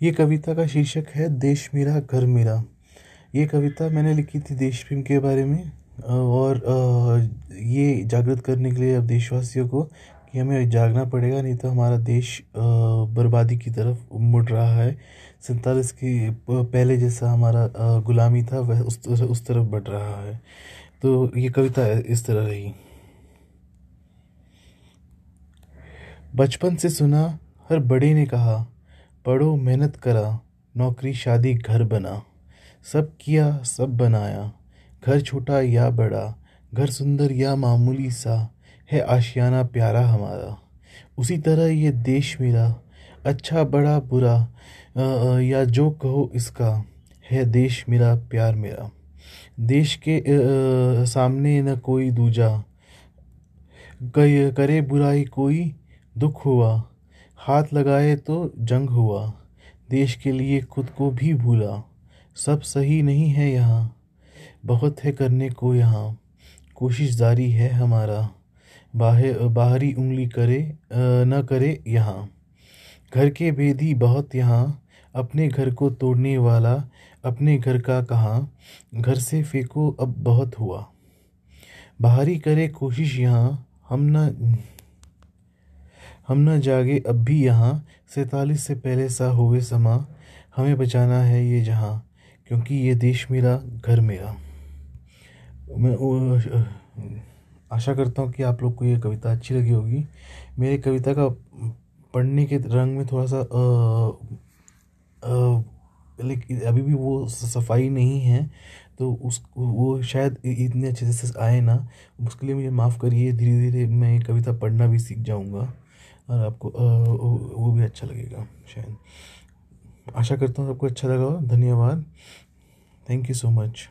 ये कविता का शीर्षक है, देश मेरा, घर मेरा. ये कविता मैंने लिखी थी देश प्रेम के बारे में, और ये जागृत करने के लिए अब देशवासियों को कि हमें जागना पड़ेगा, नहीं तो हमारा देश बर्बादी की तरफ़ मुड़ रहा है। सैंतालीस की पहले जैसा हमारा गुलामी था, वह उस उस तरफ़ बढ़ रहा है। तो ये कविता इस तरह रही। बचपन से सुना, हर बड़े ने कहा पढ़ो मेहनत करा नौकरी शादी घर बना। सब किया सब बनाया। घर छोटा या बड़ा घर सुंदर या मामूली सा है आशियाना प्यारा हमारा। उसी तरह ये देश मेरा अच्छा बड़ा बुरा आ, या जो कहो इसका है देश मेरा प्यार मेरा। देश के आ, सामने न कोई दूजा। करे बुराई कोई दुख हुआ हाथ लगाए तो जंग हुआ। देश के लिए खुद को भी भूला। सब सही नहीं है यहाँ। बहुत है करने को यहाँ। कोशिश जारी है हमारा। बाहर बाहरी उंगली करे न करे यहाँ। घर के भेदी बहुत यहाँ। अपने घर को तोड़ने वाला, अपने घर का कहाँ। घर से फेंको अब बहुत हुआ। बाहरी करे कोशिश यहाँ। हम न हम न जागे, अब भी यहाँ सैतालीस से पहले सा हुए समा, हमें बचाना है ये जहाँ, क्योंकि ये देश मेरा घर मेरा। मैं आशा करता हूँ कि आप लोग को ये कविता अच्छी लगी होगी। मेरी कविता का पढ़ने के रंग में थोड़ा सा लेकिन अभी भी वो सफ़ाई नहीं है तो उस, वो शायद इतने अच्छे से आए ना, उसके लिए मुझे माफ़ करिए धीरे धीरे मैं कविता पढ़ना भी सीख जाऊँगा। और आपको वो भी अच्छा लगेगा, शायद। आशा करता हूँ आपको अच्छा लगा धन्यवाद। Thank you so much